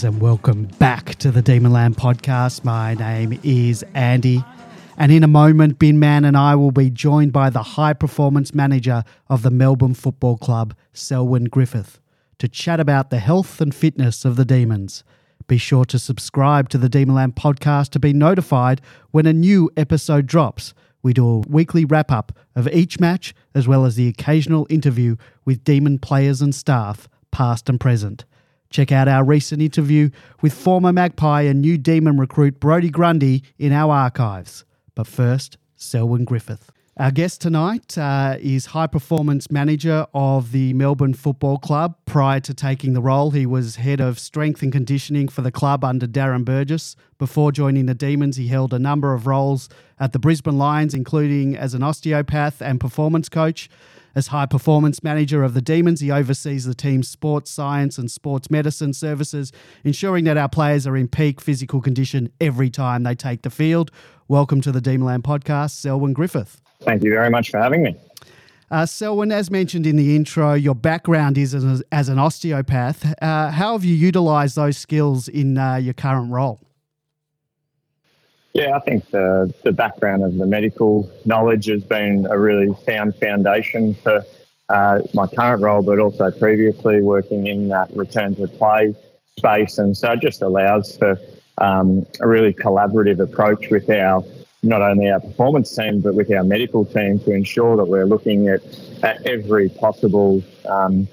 fans, and welcome back to the Demonland podcast. My name is Andy, and in a moment, Bin Man and I will be joined by the high performance manager of the Melbourne Football Club, Selwyn Griffith, to chat about the health and fitness of the Demons. Be sure to subscribe to the Demonland podcast to be notified when a new episode drops. We do a weekly wrap up of each match, as well as the occasional interview with Demon players and staff, past and present. Check out our recent interview with former Magpie and new Demon recruit Brodie Grundy in our archives. But first, Selwyn Griffith. Our guest tonight uh, is high performance manager of the Melbourne Football Club. Prior to taking the role, he was head of strength and conditioning for the club under Darren Burgess. Before joining the Demons, he held a number of roles at the Brisbane Lions, including as an osteopath and performance coach. As high performance manager of the Demons, he oversees the team's sports science and sports medicine services, ensuring that our players are in peak physical condition every time they take the field. Welcome to the Demonland podcast, Selwyn Griffith. Thank you very much for having me. Uh, Selwyn, as mentioned in the intro, your background is as, as an osteopath. Uh, how have you utilised those skills in uh, your current role? Yeah, I think the, the background of the medical knowledge has been a really sound foundation for uh, my current role, but also previously working in that return to play space. And so it just allows for um, a really collaborative approach with our not only our performance team, but with our medical team to ensure that we're looking at, at every possible um,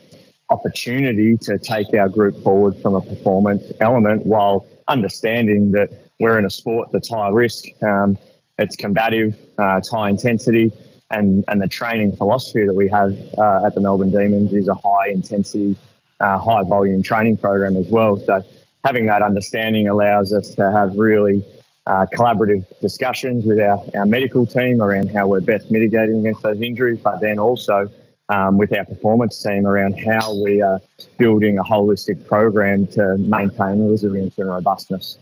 opportunity to take our group forward from a performance element while understanding that we're in a sport that's high risk, um, it's combative, uh, it's high intensity, and, and the training philosophy that we have uh, at the Melbourne Demons is a high intensity, uh, high volume training program as well. So having that understanding allows us to have really uh, collaborative discussions with our, our medical team around how we're best mitigating against those injuries, but then also um, with our performance team around how we are building a holistic program to maintain resilience and robustness.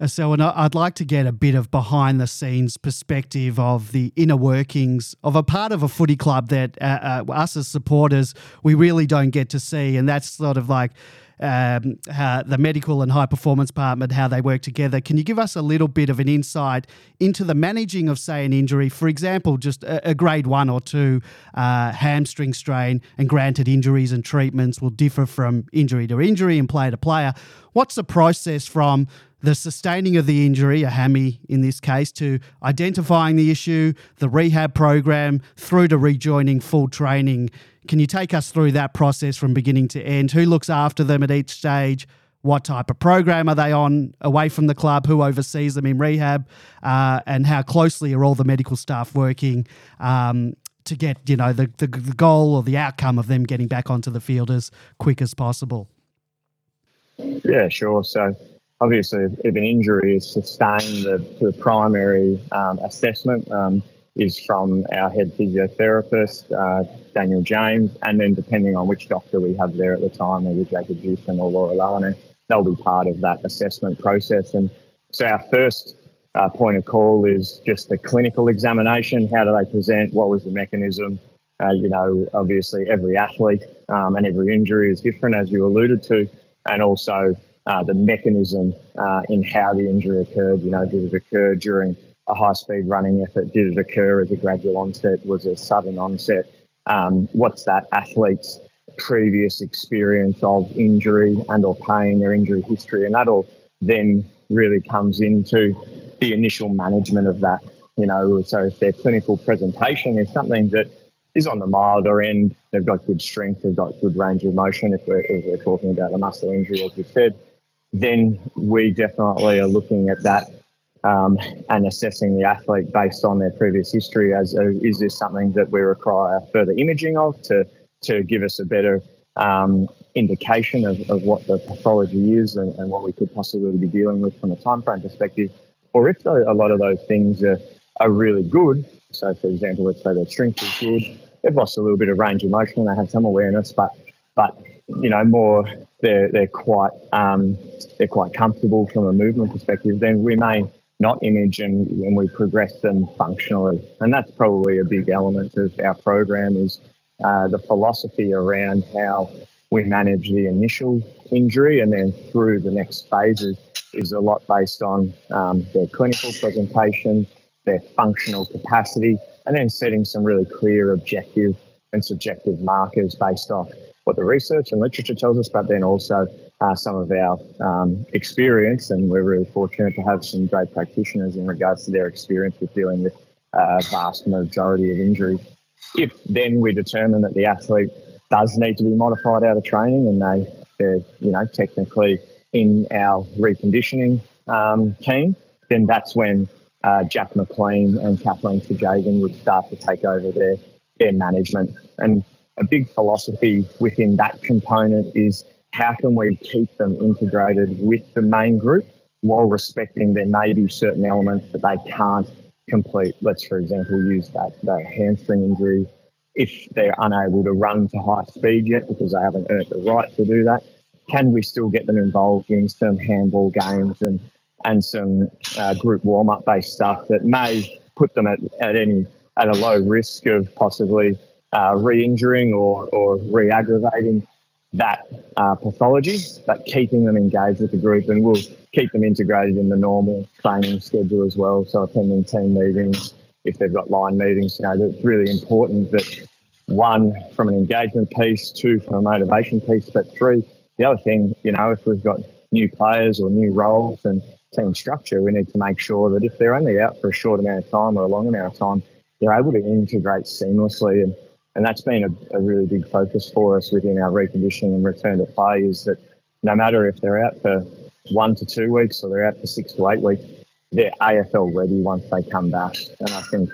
Uh, So, and I'd like to get a bit of behind the scenes perspective of the inner workings of a part of a footy club that uh, uh, us as supporters we really don't get to see, and that's sort of like um, the medical and high performance department how they work together. Can you give us a little bit of an insight into the managing of, say, an injury? For example, just a, a grade one or two uh, hamstring strain, and granted, injuries and treatments will differ from injury to injury and player to player. What's the process from the sustaining of the injury, a hammy in this case, to identifying the issue, the rehab program, through to rejoining full training. Can you take us through that process from beginning to end? Who looks after them at each stage? What type of program are they on away from the club? Who oversees them in rehab? Uh, and how closely are all the medical staff working um, to get you know the, the the goal or the outcome of them getting back onto the field as quick as possible? Yeah, sure. So obviously, if an injury is sustained, the, the primary um, assessment um, is from our head physiotherapist, uh, Daniel James, and then depending on which doctor we have there at the time, either Jacob Houston or Laura Lane, they'll be part of that assessment process. And so our first uh, point of call is just the clinical examination. How do they present? What was the mechanism? Uh, you know, obviously every athlete um, and every injury is different, as you alluded to, and also uh, the mechanism uh, in how the injury occurred. You know, did it occur during a high-speed running effort? Did it occur as a gradual onset? Was it a sudden onset? Um, what's that athlete's previous experience of injury and or pain, their injury history, and that all then really comes into the initial management of that. You know, so if their clinical presentation is something that is on the milder end, they've got good strength, they've got good range of motion. If we're, if we're talking about a muscle injury, as you said, then we definitely are looking at that um, and assessing the athlete based on their previous history as a, is this something that we require further imaging of to to give us a better um, indication of, of what the pathology is and, and what we could possibly be dealing with from a time frame perspective, or if a lot of those things are, are really good. So, for example, let's say their strength is good, they've lost a little bit of range of motion, and they have some awareness, but but you know more they're they're quite um, they're quite comfortable from a movement perspective. Then we may not image and when we progress them functionally, and that's probably a big element of our program is uh, the philosophy around how we manage the initial injury and then through the next phases is a lot based on um, their clinical presentation, their functional capacity, and then setting some really clear objective and subjective markers based off what the research and literature tells us, but then also uh, some of our um, experience. And we're really fortunate to have some great practitioners in regards to their experience with dealing with a uh, vast majority of injuries. If then we determine that the athlete does need to be modified out of training and they, they're, you know, technically in our reconditioning um, team, then that's when uh, Jack McLean and Kathleen Fajagan would start to take over their, their management. And a big philosophy within that component is how can we keep them integrated with the main group while respecting there may be certain elements that they can't complete. Let's, for example, use that, that hamstring injury. If they're unable to run to high speed yet because they haven't earned the right to do that, can we still get them involved in some handball games and and some uh, group warm up based stuff that may put them at, at any at a low risk of possibly uh, re-injuring or, or re-aggravating that uh, pathology, but keeping them engaged with the group and we'll keep them integrated in the normal training schedule as well. So attending team meetings, if they've got line meetings, you know, it's really important that one, from an engagement piece, two, from a motivation piece, but three, the other thing, you know, if we've got new players or new roles and team structure, we need to make sure that if they're only out for a short amount of time or a long amount of time, they're able to integrate seamlessly. And, and that's been a, a really big focus for us within our reconditioning and return to play is that no matter if they're out for one to two weeks or they're out for six to eight weeks, they're AFL ready once they come back. And I think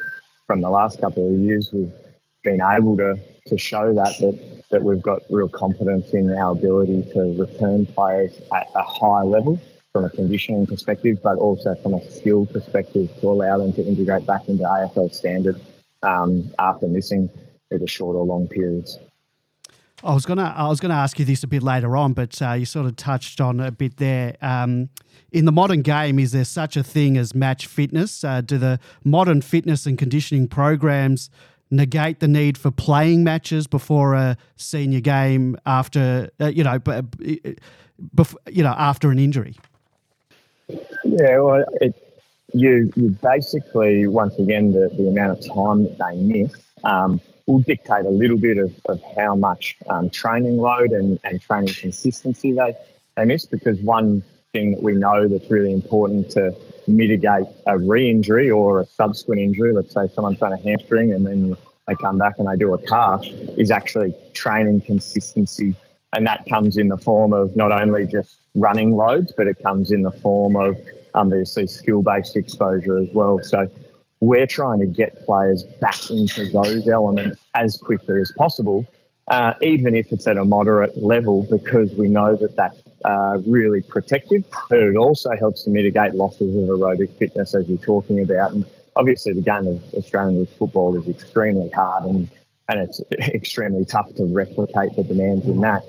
from the last couple of years, we've been able to, to show that, that that we've got real confidence in our ability to return players at a high level from a conditioning perspective, but also from a skill perspective to allow them to integrate back into AFL standard um, after missing either short or long periods. I was gonna I was gonna ask you this a bit later on, but uh, you sort of touched on a bit there. Um, in the modern game, is there such a thing as match fitness? Uh, do the modern fitness and conditioning programs negate the need for playing matches before a senior game after uh, you know, b- bef- you know after an injury? Yeah, well, it, you you basically once again the, the amount of time that they miss um, will dictate a little bit of, of how much um, training load and, and training consistency they, they miss because one thing that we know that's really important to mitigate a re-injury or a subsequent injury, let's say someone's done a hamstring and then they come back and they do a calf, is actually training consistency. And that comes in the form of not only just running loads, but it comes in the form of obviously skill based exposure as well. So we're trying to get players back into those elements as quickly as possible, uh, even if it's at a moderate level, because we know that that's uh, really protective. But it also helps to mitigate losses of aerobic fitness, as you're talking about. And obviously, the game of Australian football is extremely hard and, and it's extremely tough to replicate the demands in that.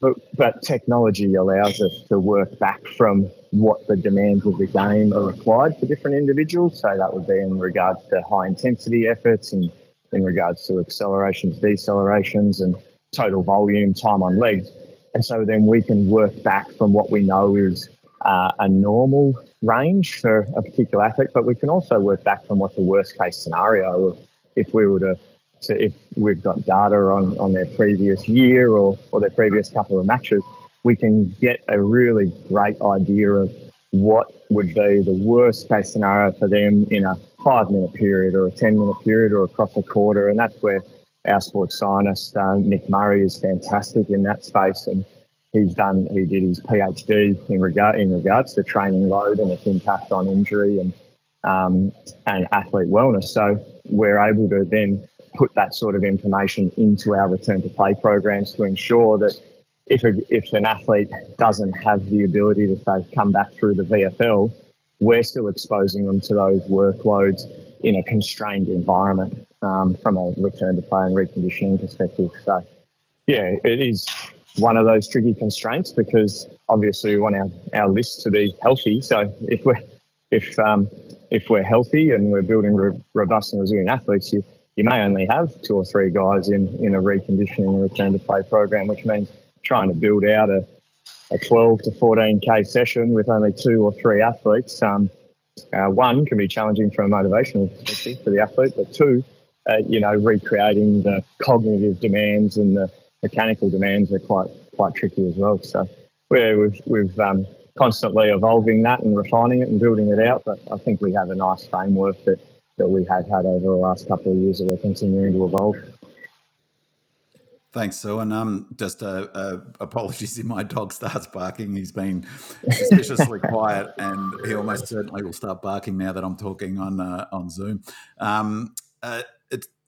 But, but technology allows us to work back from what the demands of the game are required for different individuals. So that would be in regards to high intensity efforts and in regards to accelerations, decelerations, and total volume, time on legs. And so then we can work back from what we know is uh, a normal range for a particular athlete, but we can also work back from what the worst case scenario of if we were to so if we've got data on, on their previous year or, or their previous couple of matches, we can get a really great idea of what would be the worst case scenario for them in a five minute period or a 10 minute period or across a quarter. And that's where our sports scientist, uh, Nick Murray, is fantastic in that space. And he's done, he did his PhD in, regard, in regards to training load and its impact on injury and, um, and athlete wellness. So we're able to then put that sort of information into our return to play programs to ensure that if, a, if an athlete doesn't have the ability to say come back through the VFL, we're still exposing them to those workloads in a constrained environment um, from a return to play and reconditioning perspective. So, yeah, it is one of those tricky constraints because obviously we want our, our list to be healthy. So if we're if um, if we're healthy and we're building re- robust and resilient athletes, you, you may only have two or three guys in, in a reconditioning and return to play program, which means trying to build out a, a 12 to 14k session with only two or three athletes. Um, uh, one can be challenging from a motivational perspective for the athlete, but two, uh, you know, recreating the cognitive demands and the mechanical demands are quite quite tricky as well. So we've we've um, constantly evolving that and refining it and building it out. But I think we have a nice framework that, that we have had over the last couple of years that we're continuing to evolve. Thanks, Sue. And um, just uh, uh, apologies if my dog starts barking. He's been suspiciously quiet, and he almost certainly will start barking now that I'm talking on uh, on Zoom. Um, uh,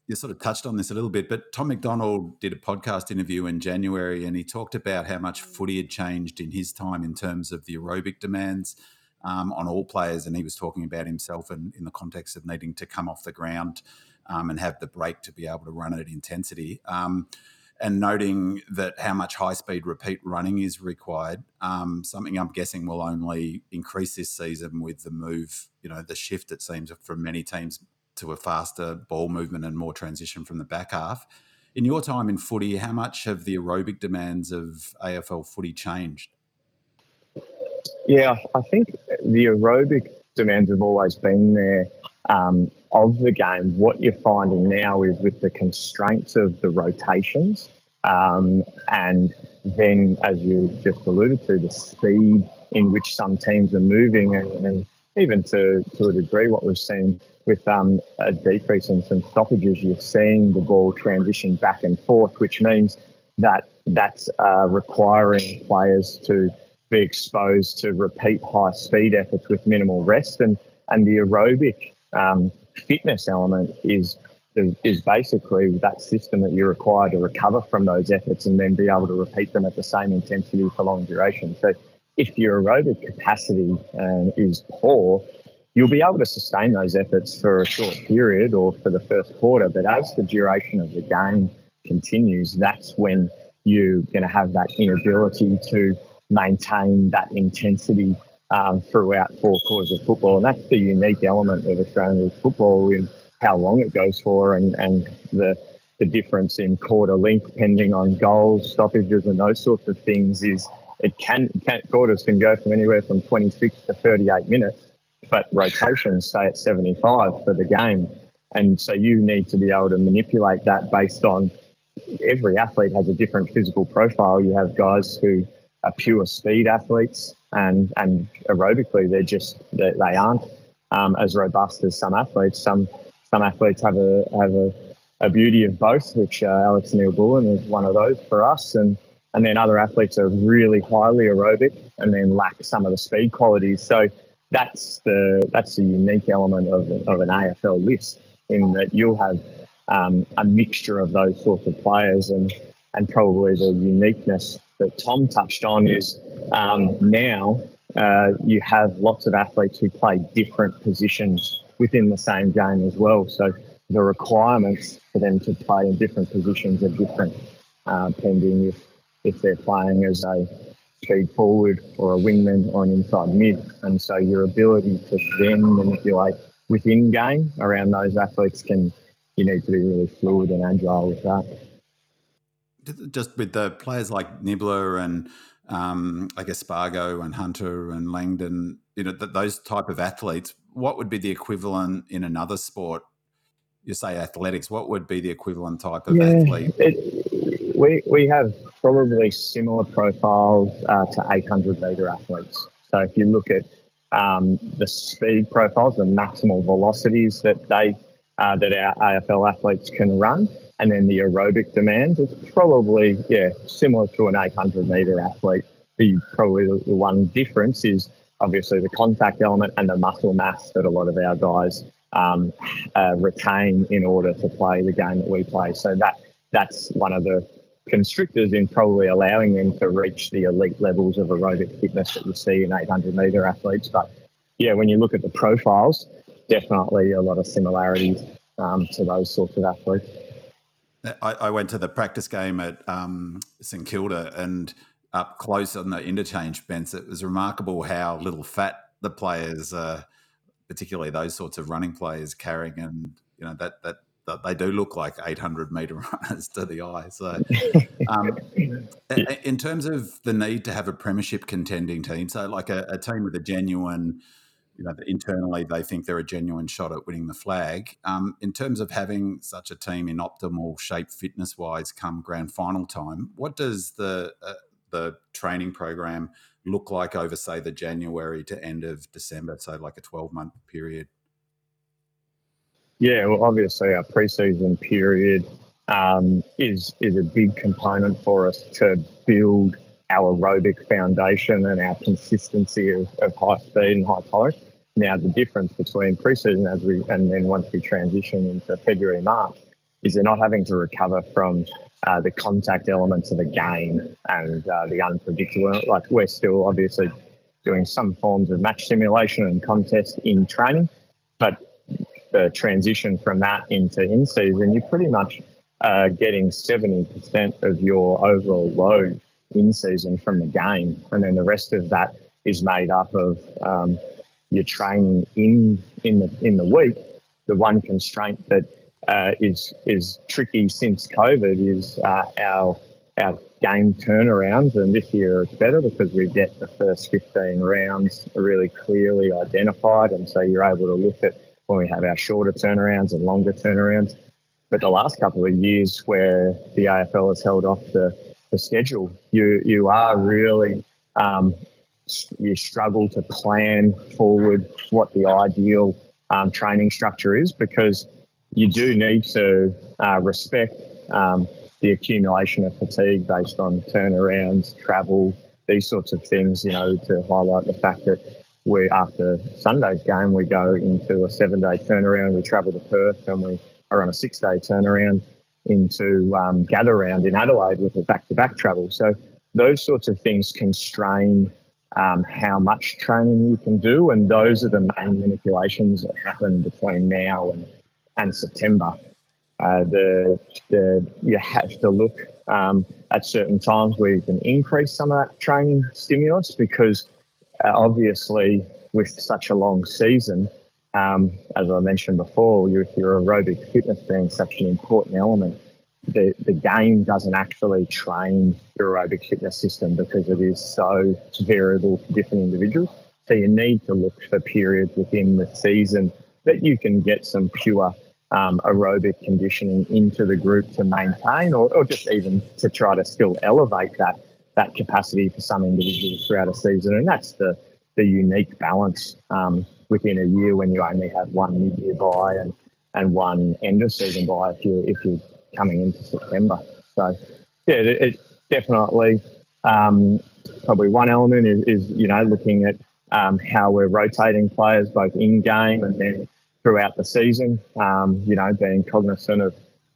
you sort of touched on this a little bit, but Tom McDonald did a podcast interview in January and he talked about how much footy had changed in his time in terms of the aerobic demands um, on all players. And he was talking about himself and in the context of needing to come off the ground um, and have the break to be able to run at intensity. And noting that how much high speed repeat running is required, um, something I'm guessing will only increase this season with the move, you know, the shift it seems from many teams to a faster ball movement and more transition from the back half. In your time in footy, how much have the aerobic demands of AFL footy changed? Yeah, I think the aerobic demands have always been there um, of the game. What you're finding now is with the constraints of the rotations, um, and then, as you just alluded to, the speed in which some teams are moving, and, and even to, to a degree, what we've seen with um, a decrease in some stoppages, you're seeing the ball transition back and forth, which means that that's uh, requiring players to be exposed to repeat high speed efforts with minimal rest. And, and the aerobic um, fitness element is, is basically that system that you require to recover from those efforts and then be able to repeat them at the same intensity for long duration. So if your aerobic capacity uh, is poor, you'll be able to sustain those efforts for a short period or for the first quarter. But as the duration of the game continues, that's when you're going to have that inability to maintain that intensity um, throughout four quarters of football. And that's the unique element of Australian football in how long it goes for and, and the, the difference in quarter length depending on goals, stoppages, and those sorts of things is it can, can quarters can go from anywhere from 26 to 38 minutes but rotations say at 75 for the game. And so you need to be able to manipulate that based on every athlete has a different physical profile. You have guys who are pure speed athletes, and and aerobically they're just they, they aren't um, as robust as some athletes. Some some athletes have a have a, a beauty of both, which uh, Alex Neal-Bullen is one of those for us, and and then other athletes are really highly aerobic and then lack some of the speed qualities. So that's the that's the unique element of, of an AFL list in that you'll have um, a mixture of those sorts of players and and probably the uniqueness that Tom touched on is um, now uh, you have lots of athletes who play different positions within the same game as well. So the requirements for them to play in different positions are different, uh, pending if if they're playing as a speed forward or a wingman or an inside mid. And so your ability to then manipulate within game around those athletes can, you need to be really fluid and agile with that. Just with the players like Nibbler and um, I guess Spargo and Hunter and Langdon, you know, th- those type of athletes, what would be the equivalent in another sport? You say athletics, what would be the equivalent type of yeah, athlete? It, we, we have probably similar profiles uh, to 800 meter athletes. So if you look at um, the speed profiles, the maximal velocities that they uh, that our AFL athletes can run, and then the aerobic demands, it's probably yeah similar to an 800 meter athlete. The probably the, one difference is obviously the contact element and the muscle mass that a lot of our guys um, uh, retain in order to play the game that we play. So that that's one of the constrictors in probably allowing them to reach the elite levels of aerobic fitness that you see in 800 meter athletes. But yeah, when you look at the profiles, definitely a lot of similarities um, to those sorts of athletes. I, I, went to the practice game at um, St Kilda and up close on the interchange bench, It was remarkable how little fat the players, uh, particularly those sorts of running players, carrying, and you know that that they do look like 800 meter runners to the eye. So, um, in terms of the need to have a premiership contending team, so like a, a, team with a genuine, you know, internally they think they're a genuine shot at winning the flag. Um, in terms of having such a team in optimal shape, fitness wise, come grand final time, what does the uh, the training program look like over, say, the January to end of December, so like a 12 month period? Yeah, well, obviously our preseason period um, is is a big component for us to build our aerobic foundation and our consistency of, of high speed and high tolerance. Now, the difference between preseason as we and then once we transition into February March is they're not having to recover from uh, the contact elements of the game and uh, the unpredictable. Like we're still obviously doing some forms of match simulation and contest in training, but the transition from that into in season, you're pretty much uh, getting 70% of your overall load in season from the game. And then the rest of that is made up of um, your training in, in, the, in the week. The one constraint that uh, is is tricky since COVID is uh, our our game turnarounds, and this year it's better because we get the first 15 rounds really clearly identified, and so you're able to look at when we have our shorter turnarounds and longer turnarounds. But the last couple of years where the AFL has held off the, the schedule, you you are really um, you struggle to plan forward what the ideal um, training structure is because you do need to uh, respect um, the accumulation of fatigue based on turnarounds, travel, these sorts of things, you know, to highlight the fact that we after Sunday's game we go into a seven day turnaround. We travel to Perth and we are on a six day turnaround into um, gather round in Adelaide with a back to back travel. So those sorts of things constrain um, how much training you can do, and those are the main manipulations that happen between now and, and September. Uh, the, the you have to look um, at certain times where you can increase some of that training stimulus because uh, obviously, with such a long season, um, as I mentioned before, with your aerobic fitness being such an important element, the, the game doesn't actually train your aerobic fitness system because it is so variable for different individuals. So you need to look for periods within the season that you can get some pure um, aerobic conditioning into the group to maintain or, or just even to try to still elevate that that capacity for some individuals throughout a season. And that's the, the unique balance um, within a year when you only have one mid year bye and, and one end of season bye if, you, if you're coming into September. So, yeah, it, it definitely um, probably one element is, is, you know, looking at um, how we're rotating players both in game and then throughout the season, um, you know, being cognizant of,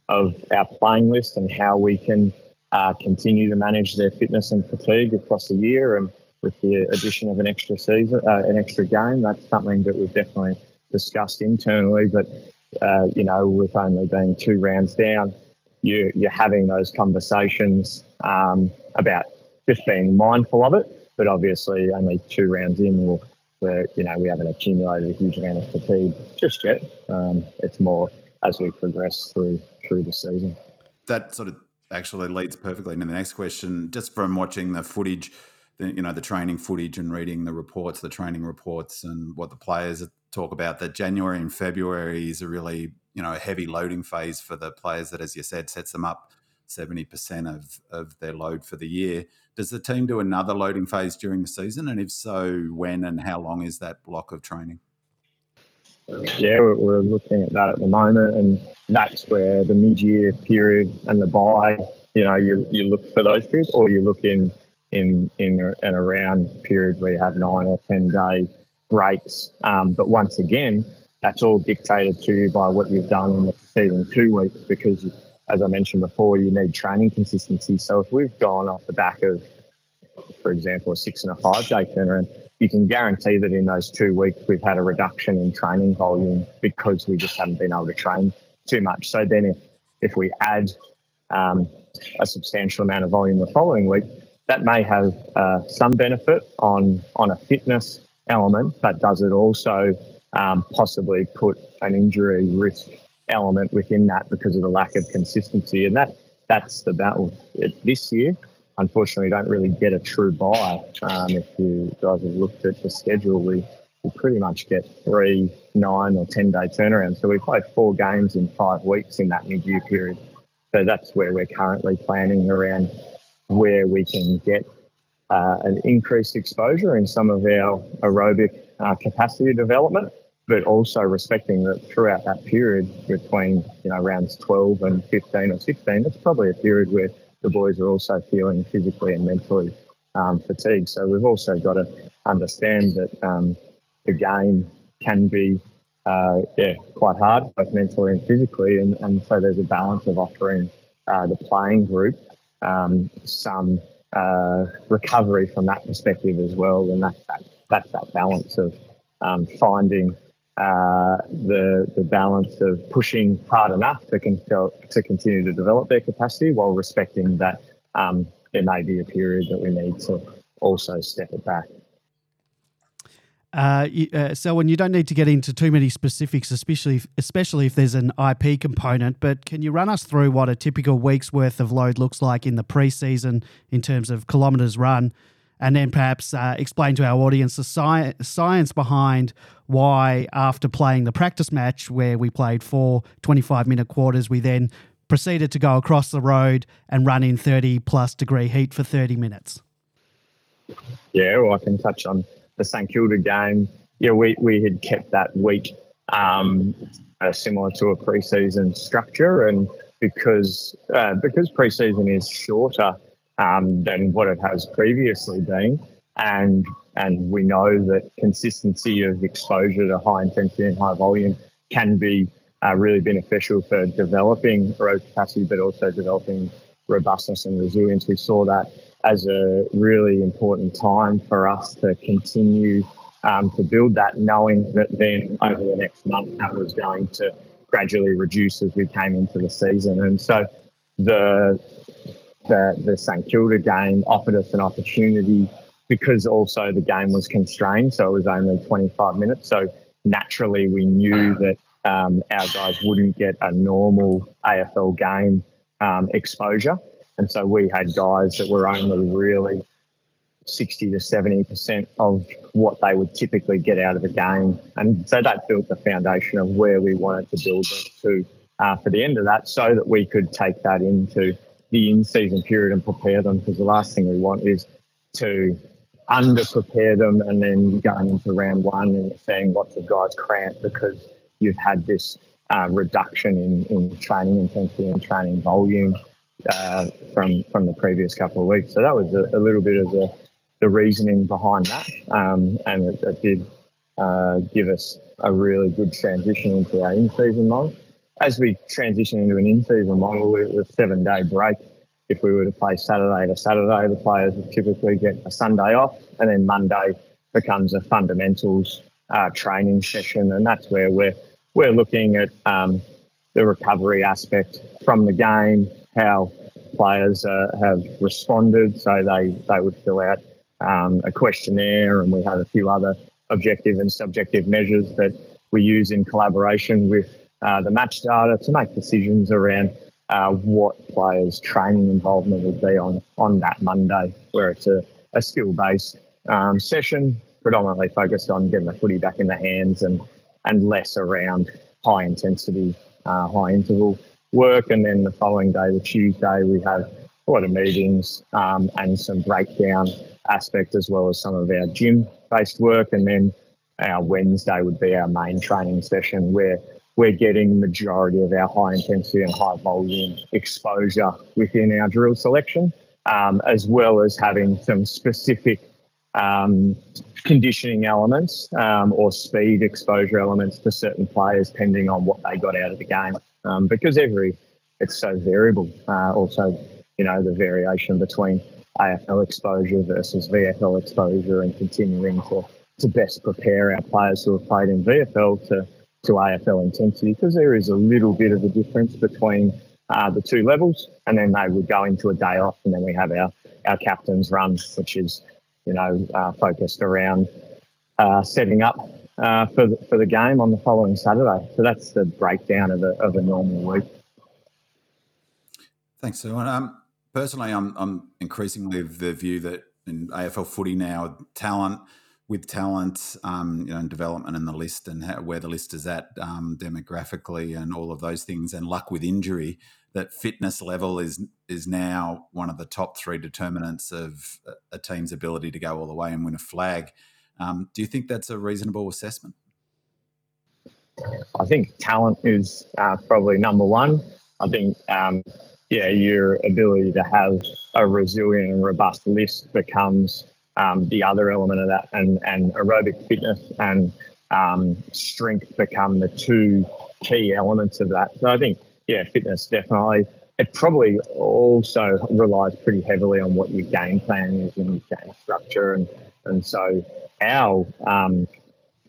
of our playing list and how we can uh, continue to manage their fitness and fatigue across the year. And with the addition of an extra season, uh, an extra game, that's something that we've definitely discussed internally. But uh, you know, with only being two rounds down, you, you're having those conversations um, about just being mindful of it. But obviously, only two rounds in, we'll, where you know we haven't accumulated a huge amount of fatigue just yet. Um, it's more as we progress through through the season. That sort of actually leads perfectly into the next question. Just from watching the footage, the, you know, the training footage and reading the reports, the training reports, and what the players talk about, that January and February is a really, you know, a heavy loading phase for the players that, as you said, sets them up 70% of, of their load for the year. Does the team do another loading phase during the season? And if so, when and how long is that block of training? Yeah, we're, looking at that at the moment, and that's where the mid-year period and the bye. You know, you you look for those periods, or you look in in in and around period where you have nine or ten day breaks. Um, but once again, that's all dictated to you by what you've done in the preceding two weeks because, as I mentioned before, you need training consistency. So if we've gone off the back of, for example, a six and a five day turnaround, you can guarantee that in those two weeks we've had a reduction in training volume because we just haven't been able to train too much. So then if, if we add um, a substantial amount of volume the following week, that may have uh, some benefit on on a fitness element, but does it also um, possibly put an injury risk element within that because of the lack of consistency? And that that's the battle this year. Unfortunately, don't really get a true bye. Um, if you guys have looked at the schedule, we, we pretty much get three, nine, or 10 day turnaround. So we play four games in five weeks in that mid year period. So that's where we're currently planning around where we can get uh, an increased exposure in some of our aerobic uh, capacity development, but also respecting that throughout that period between you know rounds 12 and 15 or 16, it's probably a period where the boys are also feeling physically and mentally um, fatigued. So we've also got to understand that um, the game can be uh, yeah quite hard both mentally and physically, and, and so there's a balance of offering uh, the playing group um, some uh, recovery from that perspective as well. And that's that, that's that balance of um, finding uh, the the balance of pushing hard enough to, con- to continue to develop their capacity while respecting that um, there may be a period that we need to also step it back. Uh, uh, so, when you don't need to get into too many specifics, especially if, especially if there's an IP component, but can you run us through what a typical week's worth of load looks like in the preseason in terms of kilometres run, and then perhaps uh, explain to our audience the sci- science behind why, after playing the practice match where we played four 25 minute quarters, we then proceeded to go across the road and run in 30 plus degree heat for 30 minutes? Yeah, well, I can touch on the St Kilda game, yeah, we, we had kept that week um, uh, similar to a preseason structure, and because uh, because preseason is shorter um, than what it has previously been, and and we know that consistency of exposure to high intensity and high volume can be uh, really beneficial for developing road capacity, but also developing robustness and resilience. We saw that as a really important time for us to continue um, to build that, knowing that then over the next month that was going to gradually reduce as we came into the season. And so the the, the St Kilda game offered us an opportunity because also the game was constrained, so it was only 25 minutes. So naturally, we knew that um, our guys wouldn't get a normal AFL game um, exposure. And so we had guys that were only really 60 to 70% of what they would typically get out of a game. And so that built the foundation of where we wanted to build them to uh, for the end of that so that we could take that into the in season period and prepare them because the last thing we want is to under prepare them and then going into round one and seeing lots of guys cramp because you've had this uh, reduction in, in training intensity and training volume uh, from from the previous couple of weeks. So that was a, a little bit of the, the reasoning behind that, um, and it, it did uh, give us a really good transition into our in-season model. As we transition into an in-season model with a seven-day break, if we were to play Saturday to Saturday, the players would typically get a Sunday off, and then Monday becomes a fundamentals uh, training session, and that's where we're we're looking at um, the recovery aspect from the game, how players uh, have responded. So they, they would fill out um, a questionnaire, and we have a few other objective and subjective measures that we use in collaboration with uh, the match data to make decisions around uh, what players' training involvement would be on, on that Monday, where it's a, a skill based um, session, predominantly focused on getting the footy back in the hands and, and less around high intensity, uh, high interval work, and then the following day, the Tuesday, we have a lot of meetings um, and some breakdown aspect as well as some of our gym based work, and then our Wednesday would be our main training session where we're getting majority of our high intensity and high volume exposure within our drill selection, um, as well as having some specific um, conditioning elements um, or speed exposure elements to certain players, depending on what they got out of the game. Um, because every it's so variable. Uh, also, you know, the variation between AFL exposure versus VFL exposure and continuing to, to best prepare our players who have played in VFL to, to AFL intensity because there is a little bit of a difference between uh, the two levels. And then they would go into a day off and then we have our, our captain's run, which is, you know, uh, focused around uh, setting up uh, for, the, for the game on the following Saturday. So that's the breakdown of a, of a normal week. Thanks, Sue. Um, personally, I'm, I'm increasingly of the view that in AFL footy now, talent with talent, um, you know, and development and the list and how, where the list is at um, demographically and all of those things, and luck with injury, that fitness level is is now one of the top three determinants of a team's ability to go all the way and win a flag. Um, do you think that's a reasonable assessment? I think talent is uh, probably number one. I think um, yeah, your ability to have a resilient and robust list becomes um, the other element of that, and, and aerobic fitness and um, strength become the two key elements of that. So I think, yeah, fitness definitely. It probably also relies pretty heavily on what your game plan is and your game structure, and and so our um,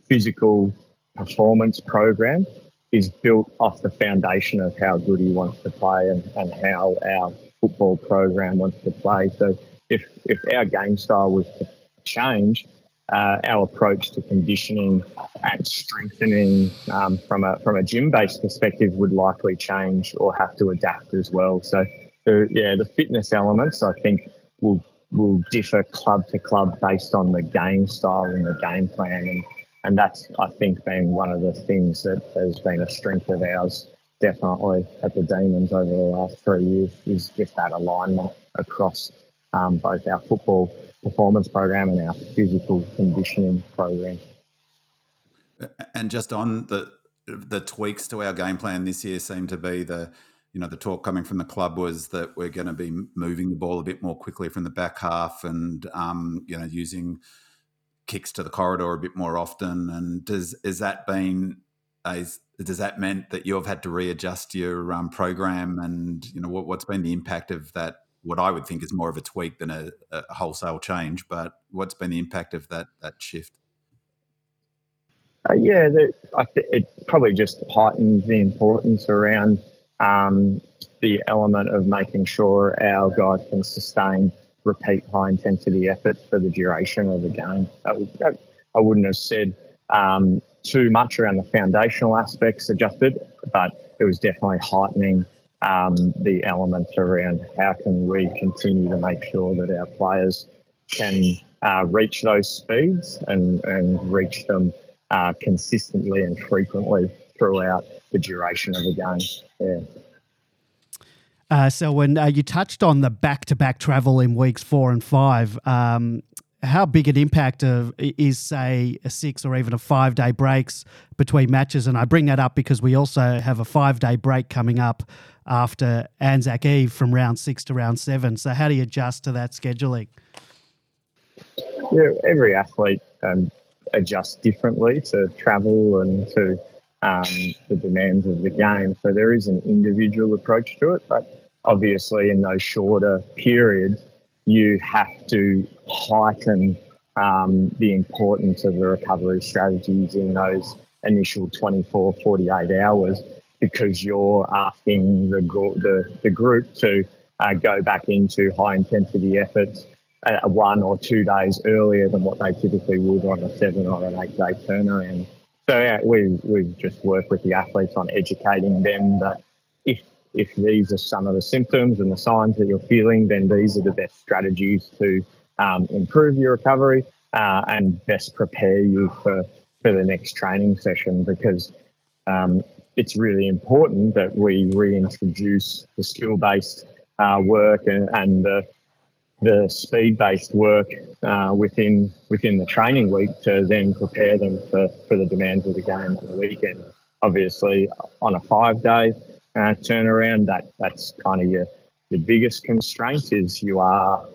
physical performance program is built off the foundation of how Goodwin wants to play and, and how our football program wants to play. So if if our game style was to change, uh, our approach to conditioning and strengthening um, from a from a gym based perspective would likely change or have to adapt as well. So the, yeah, the fitness elements I think will will differ club to club based on the game style and the game plan and and that's I think been one of the things that has been a strength of ours definitely at the Demons over the last three years is just that alignment across um, both our football performance program and our physical conditioning program. And just on the the tweaks to our game plan this year seem to be the you know the talk coming from the club was that we're going to be moving the ball a bit more quickly from the back half and um, you know using kicks to the corridor a bit more often. And does is that been does that meant that you have had to readjust your um, program? And you know what, what's been the impact of that? What I would think is more of a tweak than a, a wholesale change, but what's been the impact of that that shift? Uh, yeah, the, th- it probably just heightens the importance around um, the element of making sure our guys can sustain repeat high intensity efforts for the duration of the game. That, I wouldn't have said um, too much around the foundational aspects adjusted, but it was definitely heightening um, the elements around how can we continue to make sure that our players can uh, reach those speeds and, and reach them uh, consistently and frequently throughout the duration of the game. Yeah. Uh, so when uh, you touched on the back-to-back travel in weeks four and five, um, how big an impact of is say a six or even a five day breaks between matches? And I bring that up because we also have a five day break coming up after Anzac Eve from round six to round seven. So how do you adjust to that scheduling? Yeah, every athlete um, adjusts differently to travel and to um, the demands of the game. So there is an individual approach to it, but obviously in those shorter periods, you have to heighten um, the importance of the recovery strategies in those initial 24, 48 hours because you're asking the, the, the group to uh, go back into high intensity efforts uh, one or two days earlier than what they typically would on a seven or an eight day turnaround. So yeah, we we just work with the athletes on educating them that if if these are some of the symptoms and the signs that you're feeling, then these are the best strategies to um, improve your recovery uh, and best prepare you for for the next training session because um, it's really important that we reintroduce the skill based uh, work and, and the the speed based work uh, within within the training week to then prepare them for, for the demands of the game on the weekend. Obviously, on a five day uh, turnaround, that that's kind of your your biggest constraint is you are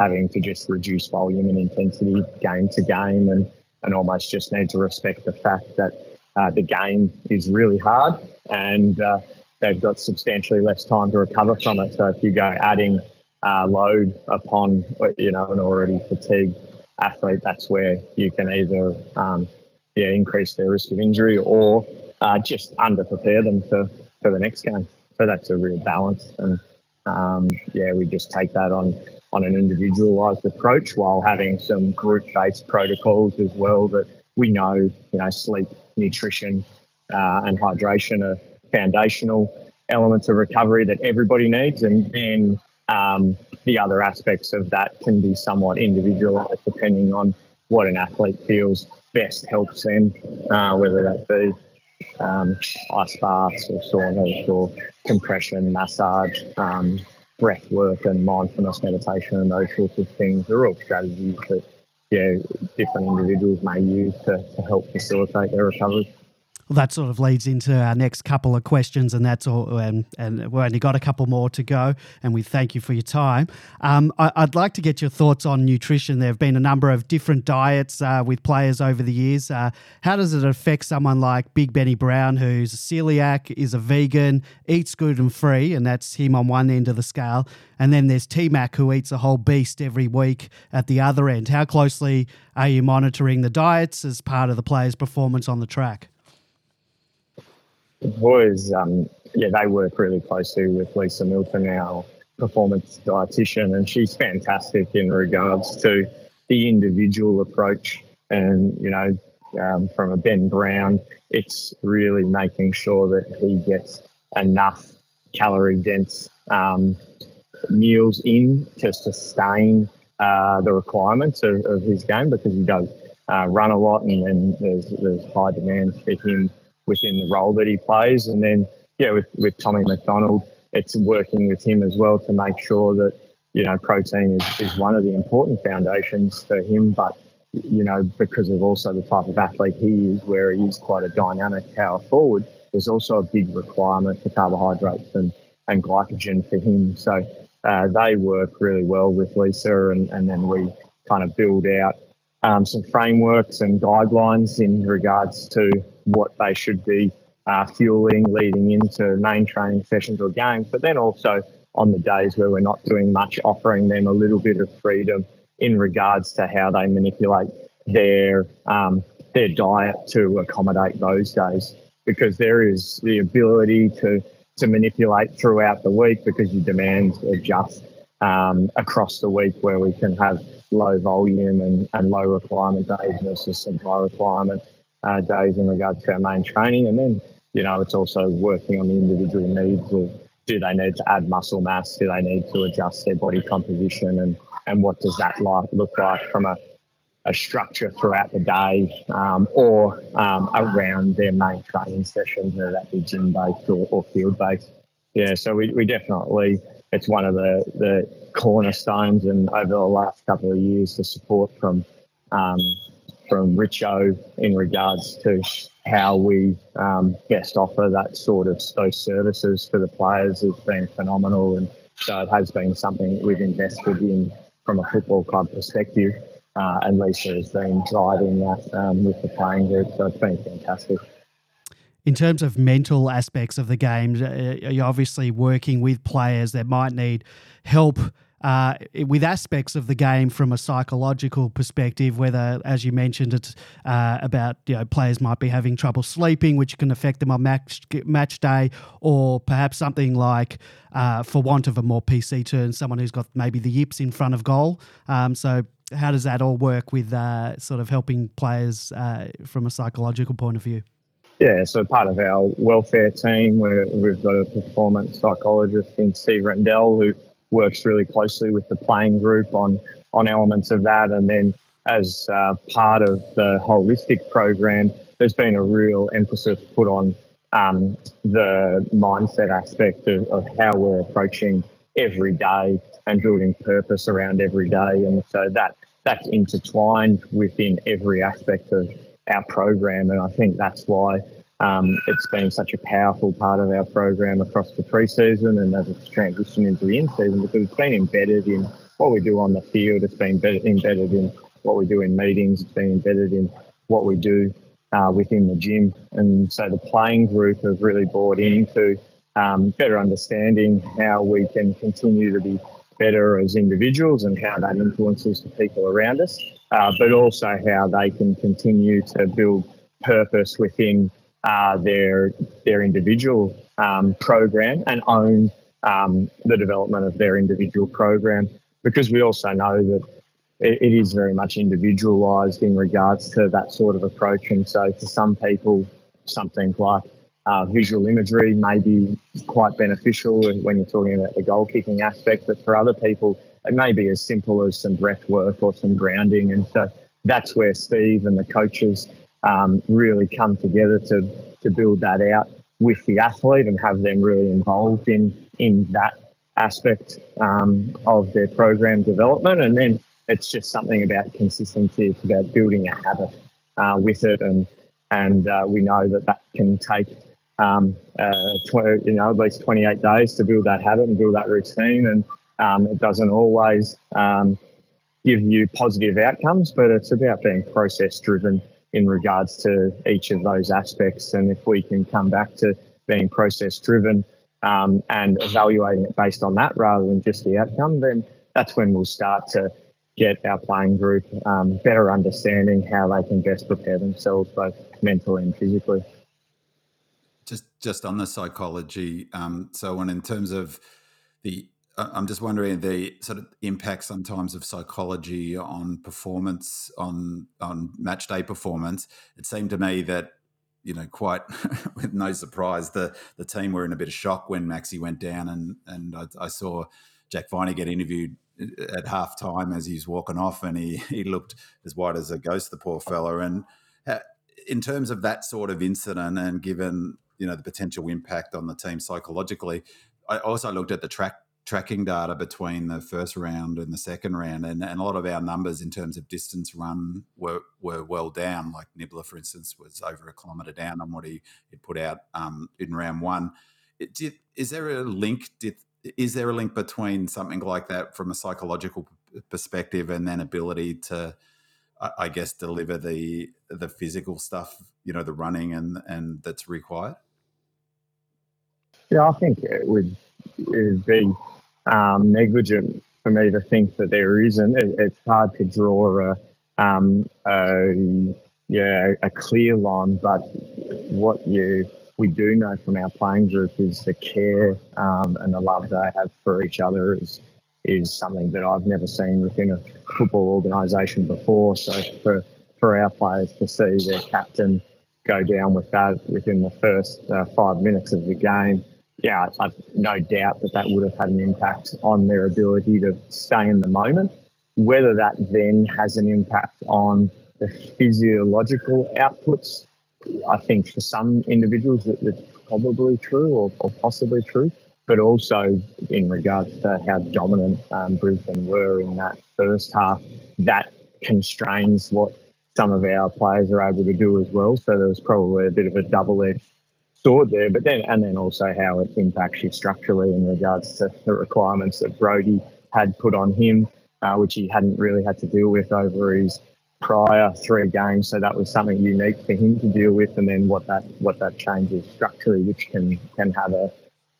having to just reduce volume and intensity game to game and, and almost just need to respect the fact that uh, the game is really hard and uh, they've got substantially less time to recover from it. So if you go adding uh, load upon you know an already fatigued athlete, that's where you can either um, yeah increase their risk of injury or uh, just under prepare them for, for the next game. So that's a real balance, and um, yeah, we just take that on on an individualized approach while having some group based protocols as well that we know you know sleep, nutrition, uh, and hydration are foundational elements of recovery that everybody needs, and then um, the other aspects of that can be somewhat individualized depending on what an athlete feels best helps them, uh, whether that be um, ice baths or saunas or compression, massage, um, breath work and mindfulness meditation and those sorts of things. They're all strategies that yeah, different individuals may use to, to help facilitate their recovery. Well, that sort of leads into our next couple of questions, and that's all. And, and we've only got a couple more to go, and we thank you for your time. Um, I, would like to get your thoughts on nutrition. There have been a number of different diets uh, with players over the years. Uh, how does it affect someone like Big Benny Brown, who's a celiac, is a vegan, eats gluten free, and that's him on one end of the scale? And then there's T Mac, who eats a whole beast every week at the other end. How closely are you monitoring the diets as part of the player's performance on the track? The boys, um, yeah, they work really closely with Lisa Milton, our performance dietitian, and she's fantastic in regards to the individual approach. And, you know, um, from a Ben Brown, it's really making sure that he gets enough calorie dense um, meals in to sustain uh, the requirements of, of, his game because he does uh, run a lot and, and there's, there's high demand for him within the role that he plays. And then, yeah, with, with Tommy McDonald, it's working with him as well to make sure that, you know, protein is, is one of the important foundations for him. But, you know, because of also the type of athlete he is, where he is quite a dynamic power forward, there's also a big requirement for carbohydrates and, and glycogen for him. So uh, they work really well with Lisa, and, and then we kind of build out um, some frameworks and guidelines in regards to what they should be uh, fueling leading into main training sessions or games, but then also on the days where we're not doing much, offering them a little bit of freedom in regards to how they manipulate their um, their diet to accommodate those days. Because there is the ability to to manipulate throughout the week because your demands adjust um, across the week where we can have low volume and, and low requirement days versus some high requirement uh, days in regards to our main training. And then, you know, it's also working on the individual needs of do they need to add muscle mass? Do they need to adjust their body composition? And, and what does that like, look like from a, a structure throughout the day um, or um, around their main training sessions, whether that be gym based or, or field based? Yeah, so we, we definitely, it's one of the, the cornerstones and over the last couple of years, the support from um, from Richo in regards to how we um, best offer that sort of those services for the players has been phenomenal, and so it has been something we've invested in from a football club perspective. Uh, and Lisa has been driving that um, with the playing group, so it's been fantastic. In terms of mental aspects of the game, uh, you're obviously working with players that might need help uh, with aspects of the game from a psychological perspective, whether, as you mentioned, it's uh, about you know players might be having trouble sleeping, which can affect them on match match day, or perhaps something like, uh, for want of a more PC term, someone who's got maybe the yips in front of goal. Um, so. How does that all work with uh, sort of helping players uh, from a psychological point of view? Yeah, so part of our welfare team, where we've got a performance psychologist in Steve Rendell who works really closely with the playing group on on elements of that. And then as uh, part of the holistic program, there's been a real emphasis put on um, the mindset aspect of, of how we're approaching every day and building purpose around every day. And so that that's intertwined within every aspect of our program. And I think that's why um, it's been such a powerful part of our program across the preseason and as it's transitioned into the in season because it's been embedded in what we do on the field. It's been embedded in what we do in meetings. It's been embedded in what we do uh, within the gym. And so the playing group have really bought into um, better understanding how we can continue to be better as individuals and how that influences the people around us, uh, but also how they can continue to build purpose within uh, their their individual um, program and own um, the development of their individual program. Because we also know that it, it is very much individualised in regards to that sort of approach, and so for some people, something like uh, visual imagery may be quite beneficial when you're talking about the goal kicking aspect, but for other people, it may be as simple as some breath work or some grounding. And so that's where Steve and the coaches um, really come together to, to build that out with the athlete and have them really involved in, in that aspect um, of their program development. And then it's just something about consistency, it's about building a habit uh, with it. And, and uh, we know that that can take um, uh, tw- you know, at least 28 days to build that habit and build that routine. And um, it doesn't always um, give you positive outcomes, but it's about being process driven in regards to each of those aspects. And if we can come back to being process driven um, and evaluating it based on that rather than just the outcome, then that's when we'll start to get our playing group um, better understanding how they can best prepare themselves both mentally and physically. Just just on the psychology, um, so and in terms of the, I'm just wondering the sort of impact sometimes of psychology on performance on on match day performance. It seemed to me that you know, quite with no surprise, the the team were in a bit of shock when Maxi went down, and and I, I saw Jack Viney get interviewed uh, at half time as he's walking off, and he he looked as white as a ghost, the poor fella. And uh, in terms of that sort of incident, and given you know the potential impact on the team psychologically. I also looked at the track tracking data between the first round and the second round, and, and a lot of our numbers in terms of distance run were were well down. Like Nibbler, for instance, was over a kilometre down on what he, he put out um, in round one. It, did, is there a link? Did, is there a link between something like that from a psychological perspective and then ability to I guess deliver the the physical stuff, you know, the running and and that's required. Yeah, I think it would, it would be um, negligent for me to think that there isn't. It, it's hard to draw a, um, a yeah a clear line, but what you we do know from our playing group is the care um, and the love they have for each other is is something that I've never seen within a football organisation before. So for for our players to see their captain go down with that within the first uh, five minutes of the game yeah, I've no doubt that that would have had an impact on their ability to stay in the moment. Whether that then has an impact on the physiological outputs, I think for some individuals that, that's probably true or, or, possibly true, but also in regards to how dominant um, Brisbane were in that first half, that constrains what some of our players are able to do as well. So there was probably a bit of a double edged sword there, but then and then also how it impacts you structurally in regards to the requirements that Brodie had put on him, uh, which he hadn't really had to deal with over his prior three games. So that was something unique for him to deal with, and then what that what that changes structurally, which can can have a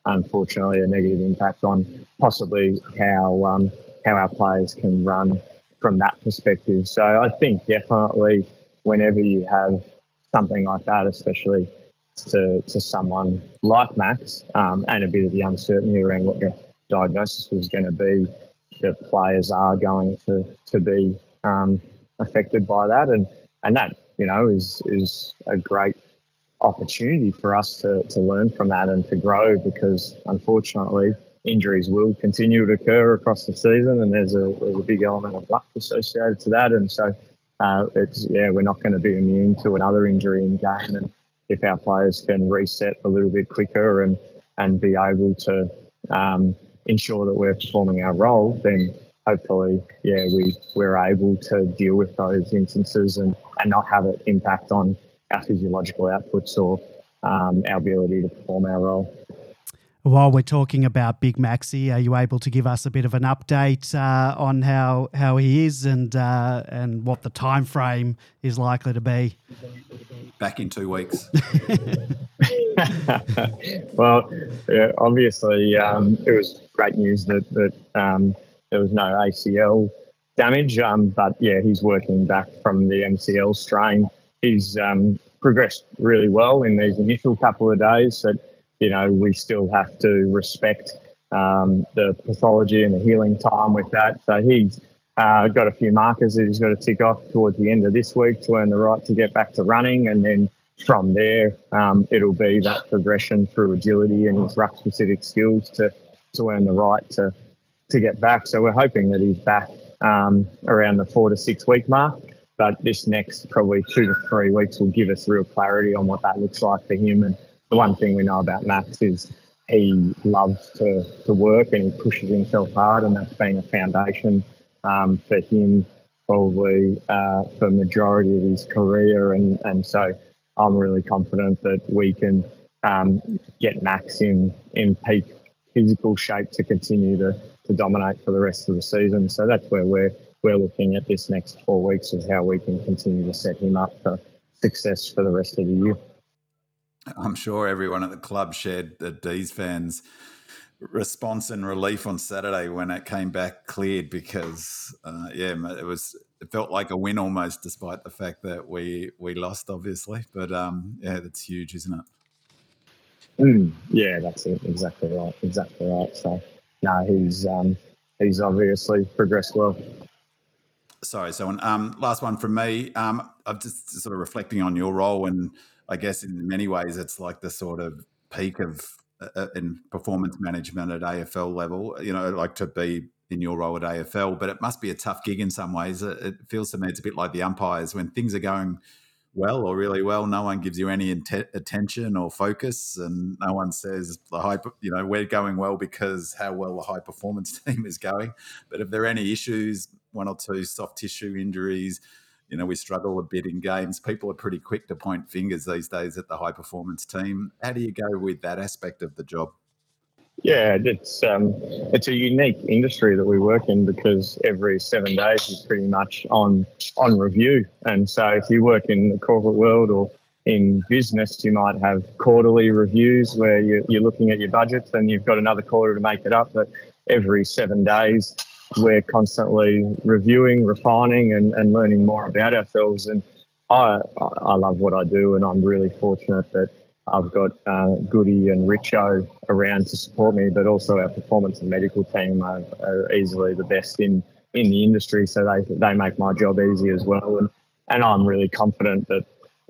unfortunately a negative impact on possibly how um, how our players can run from that perspective. So I think definitely whenever you have something like that, especially to, to someone like Max um, and a bit of the uncertainty around what the diagnosis was going to be, the players are going to, to be um, affected by that. And, and that, you know, is, is a great opportunity for us to, to learn from that and to grow because unfortunately injuries will continue to occur across the season and there's a, there's a big element of luck associated to that. And so uh, it's, yeah, we're not going to be immune to another injury in game. And, if our players can reset a little bit quicker and and be able to um, ensure that we're performing our role, then hopefully, yeah, we we're able to deal with those instances and and not have it impact on our physiological outputs or um, our ability to perform our role. While we're talking about Big Maxi, are you able to give us a bit of an update uh, on how how he is and uh, and what the time frame is likely to be? Back in two weeks. well, yeah, obviously, um, it was great news that that um, there was no ACL damage, um, but yeah, he's working back from the MCL strain. He's um, progressed really well in these initial couple of days. But you know, we still have to respect um, the pathology and the healing time with that. So he's uh, got a few markers that he's got to tick off towards the end of this week to earn the right to get back to running, and then from there, um, it'll be that progression through agility and his ruck specific skills to to earn the right to to get back. So we're hoping that he's back um, around the four to six week mark. But this next probably two to three weeks will give us real clarity on what that looks like for him. And the one thing we know about Max is he loves to, to work and he pushes himself hard, and that's been a foundation um, for him probably uh, for majority of his career. And, and so I'm really confident that we can um, get Max in, in peak physical shape to continue to, to dominate for the rest of the season. So that's where we're we're looking at this next four weeks of how we can continue to set him up for success for the rest of the year. I'm sure everyone at the club shared the D's fans' response and relief on Saturday when it came back cleared because, uh, yeah, it was it felt like a win almost, despite the fact that we we lost, obviously. But um, yeah, that's huge, isn't it? Mm, yeah, that's it. Exactly right. Exactly right. So, no, he's um, he's obviously progressed well. Sorry, so um, last one from me. Um, I'm just sort of reflecting on your role, and I guess in many ways it's like the sort of peak of uh, uh in performance management at AFL level. You know, like to be in your role at AFL, but it must be a tough gig in some ways. It, it feels to me it's a bit like the umpires when things are going well or really well, no one gives you any int- attention or focus, and no one says the high, you know, we're going well because how well the high performance team is going. But if there are any issues, one or two soft tissue injuries, you know, we struggle a bit in games. People are pretty quick to point fingers these days at the high performance team. How do you go with that aspect of the job? Yeah, it's um, it's a unique industry that we work in because every seven days is pretty much on on review. And so, if you work in the corporate world or in business, you might have quarterly reviews where you're, you're looking at your budgets and you've got another quarter to make it up. But every seven days, we're constantly reviewing, refining, and, and learning more about ourselves. And I I love what I do, and I'm really fortunate that I've got uh, Goody and Richo around to support me, but also our performance and medical team are, are, easily the best in, in the industry. So they, they make my job easy as well. And, and I'm really confident that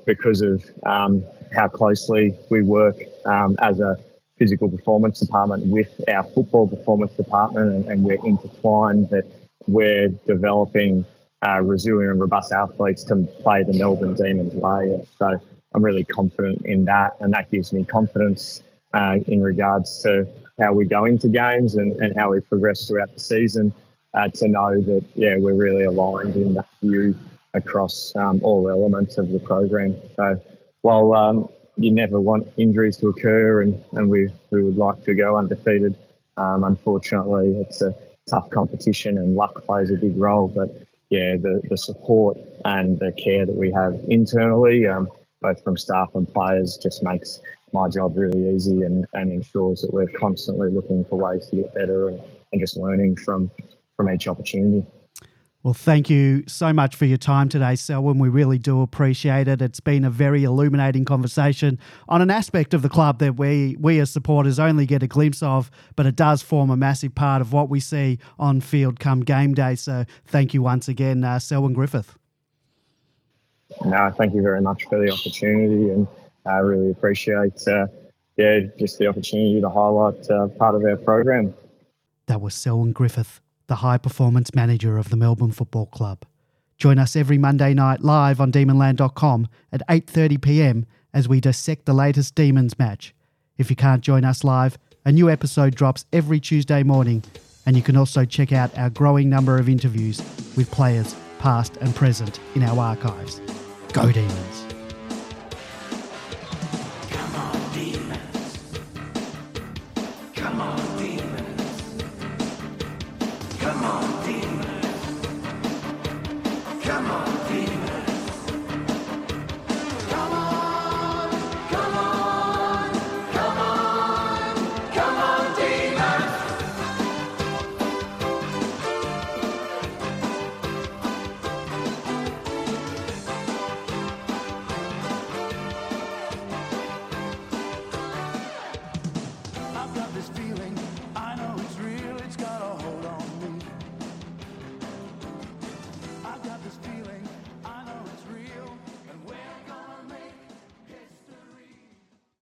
because of um, how closely we work um, as a physical performance department with our football performance department and, and we're intertwined, that we're developing uh, resilient and robust athletes to play the Melbourne Demons way. So I'm really confident in that, and that gives me confidence uh, in regards to how we go into games and, and how we progress throughout the season. Uh, to know that yeah, we're really aligned in that view across um, all elements of the program. So while um, you never want injuries to occur, and, and we we would like to go undefeated, um, unfortunately, it's a tough competition, and luck plays a big role. But yeah, the, the support and the care that we have internally um, both from staff and players, just makes my job really easy and, and ensures that we're constantly looking for ways to get better and, and just learning from from each opportunity. Well, thank you so much for your time today, Selwyn. We really do appreciate it. It's been a very illuminating conversation on an aspect of the club that we, we as supporters only get a glimpse of, but it does form a massive part of what we see on field come game day. So thank you once again, uh, Selwyn Griffith. No, thank you very much for the opportunity, and I really appreciate, uh, yeah, just the opportunity to highlight uh, part of our program. That was Selwyn Griffith, the high performance manager of the Melbourne Football Club. Join us every Monday night live on demonland.com at 8:30 p.m. as we dissect the latest Demons match. If you can't join us live, a new episode drops every Tuesday morning, and you can also check out our growing number of interviews with players past and present in our archives. Go Demons!